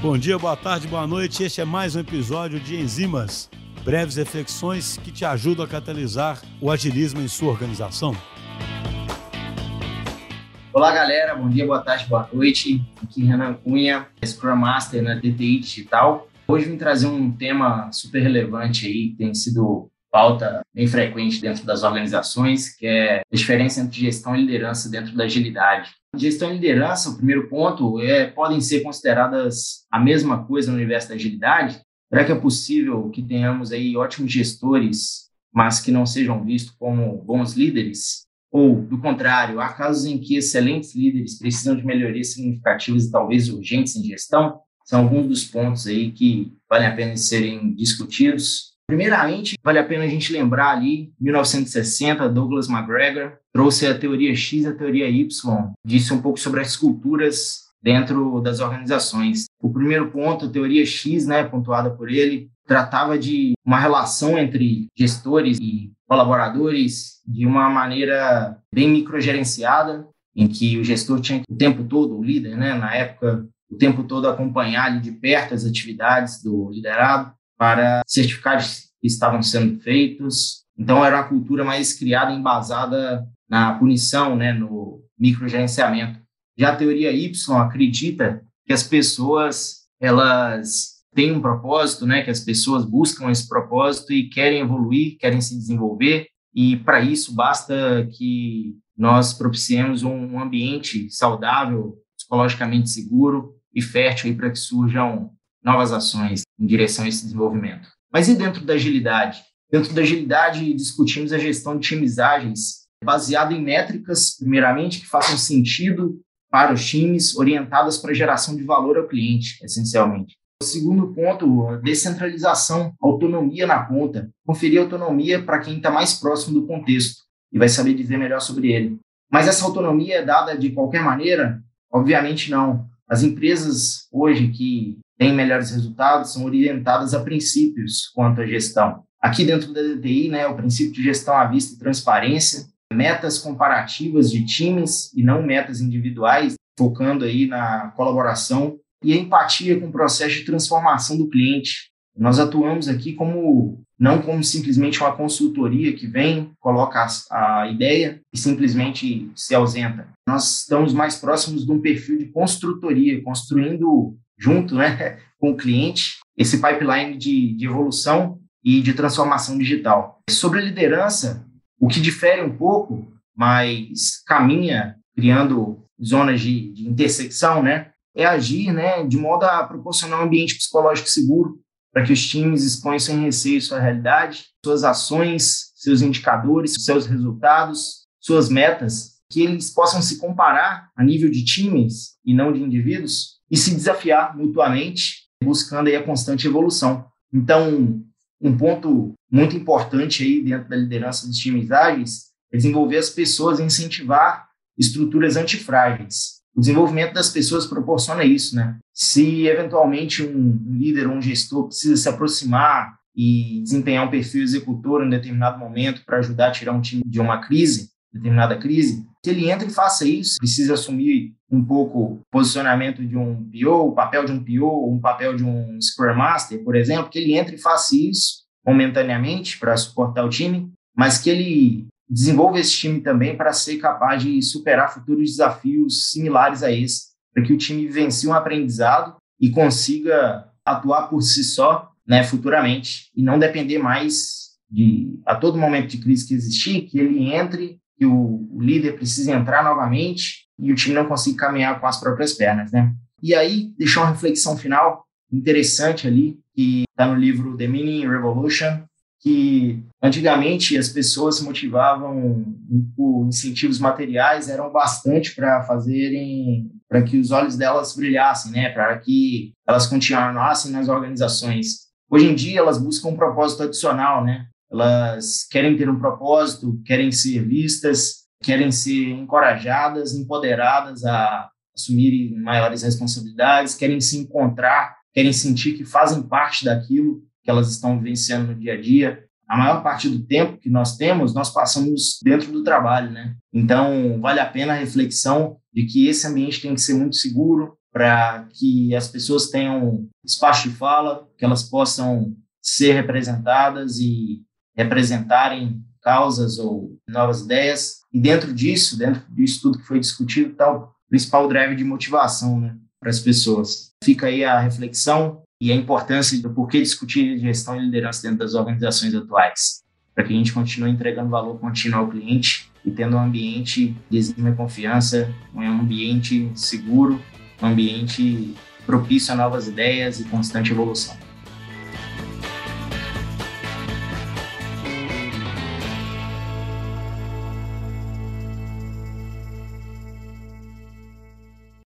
Bom dia, boa tarde, boa noite. Este é mais um episódio de Enzimas, breves reflexões que te ajudam a catalisar o agilismo em sua organização. Olá, galera. Bom dia, boa tarde, boa noite. Aqui Renan Cunha, Scrum Master na DTI Digital. Hoje vim trazer um tema super relevante aí, que tem sido pauta bem frequente dentro das organizações, que é a diferença entre gestão e liderança dentro da agilidade. Gestão e liderança, o primeiro ponto, é, podem ser consideradas a mesma coisa no universo da agilidade? Será que é possível que tenhamos aí ótimos gestores, mas que não sejam vistos como bons líderes? Ou, do contrário, há casos em que excelentes líderes precisam de melhorias significativas e talvez urgentes em gestão? São alguns dos pontos aí que valem a pena serem discutidos. Primeiramente, vale a pena a gente lembrar ali, 1960, Douglas McGregor trouxe a teoria X e a teoria Y, disse um pouco sobre as culturas dentro das organizações. O primeiro ponto, a teoria X, né, pontuada por ele, tratava de uma relação entre gestores e colaboradores de uma maneira bem microgerenciada, em que o gestor tinha o tempo todo, o líder, né, na época, o tempo todo acompanhar de perto as atividades do liderado, para certificados que estavam sendo feitos. Então, era uma cultura mais criada, embasada na punição, né, no microgerenciamento. Já a teoria Y acredita que as pessoas elas têm um propósito, né, que as pessoas buscam esse propósito e querem evoluir, querem se desenvolver, e para isso basta que nós propiciemos um ambiente saudável, psicologicamente seguro e fértil para que surjam novas ações em direção a esse desenvolvimento. Mas e dentro da agilidade? Dentro da agilidade, discutimos a gestão de times ágeis, baseada em métricas, primeiramente, que façam sentido para os times, orientadas para geração de valor ao cliente, essencialmente. O segundo ponto, descentralização, autonomia na ponta. Conferir autonomia para quem está mais próximo do contexto e vai saber dizer melhor sobre ele. Mas essa autonomia é dada de qualquer maneira? Obviamente não. As empresas hoje que têm melhores resultados são orientadas a princípios quanto à gestão. Aqui dentro da DTI, né, o princípio de gestão à vista e transparência, metas comparativas de times e não metas individuais, focando aí na colaboração e a empatia com o processo de transformação do cliente. Nós atuamos aqui como não como simplesmente uma consultoria que vem, coloca a, a, ideia e simplesmente se ausenta. Nós estamos mais próximos de um perfil de construtoria, construindo junto né, com o cliente, esse pipeline de, de evolução e de transformação digital. Sobre a liderança, o que difere um pouco, mas caminha criando zonas de, de intersecção, né, é agir né, de modo a proporcionar um ambiente psicológico seguro para que os times exponham sem receio sua realidade, suas ações, seus indicadores, seus resultados, suas metas, que eles possam se comparar a nível de times e não de indivíduos, e se desafiar mutuamente, buscando aí a constante evolução. Então, um ponto muito importante aí dentro da liderança dos times ágeis é desenvolver as pessoas incentivar estruturas antifrágeis. O desenvolvimento das pessoas proporciona isso, né? Se eventualmente um líder ou um gestor precisa se aproximar e desempenhar um perfil executor em determinado momento para ajudar a tirar um time de uma crise, determinada crise, que ele entre e faça isso, precisa assumir um pouco posicionamento de um PO, o papel de um PO, um papel de um Scrum Master, por exemplo, que ele entre e faça isso momentaneamente para suportar o time, mas que ele desenvolva esse time também para ser capaz de superar futuros desafios similares a esse, para que o time vivencie um aprendizado e consiga atuar por si só né, futuramente e não depender mais de, a todo momento de crise que existir, que ele entre que o, o líder precisa entrar novamente e o time não consiga caminhar com as próprias pernas, né? E aí, deixar uma reflexão final interessante ali, que está no livro The Meaning Revolution, que antigamente as pessoas se motivavam por incentivos materiais, eram bastante para fazerem, para que os olhos delas brilhassem, né? Para que elas continuassem nas organizações. Hoje em dia elas buscam um propósito adicional, né? elas querem ter um propósito, querem ser vistas, querem ser encorajadas, empoderadas a assumirem maiores responsabilidades, querem se encontrar, querem sentir que fazem parte daquilo que elas estão vivenciando no dia a dia. A maior parte do tempo que nós temos, nós passamos dentro do trabalho, né? Então, vale a pena a reflexão de que esse ambiente tem que ser muito seguro, para que as pessoas tenham espaço de fala, que elas possam ser representadas e representarem causas ou novas ideias. E dentro disso, dentro disso tudo que foi discutido, está o principal drive de motivação né, para as pessoas. Fica aí a reflexão e a importância do porquê discutir gestão e liderança dentro das organizações atuais, para que a gente continue entregando valor contínuo ao cliente e tendo um ambiente de extrema confiança, um ambiente seguro, um ambiente propício a novas ideias e constante evolução.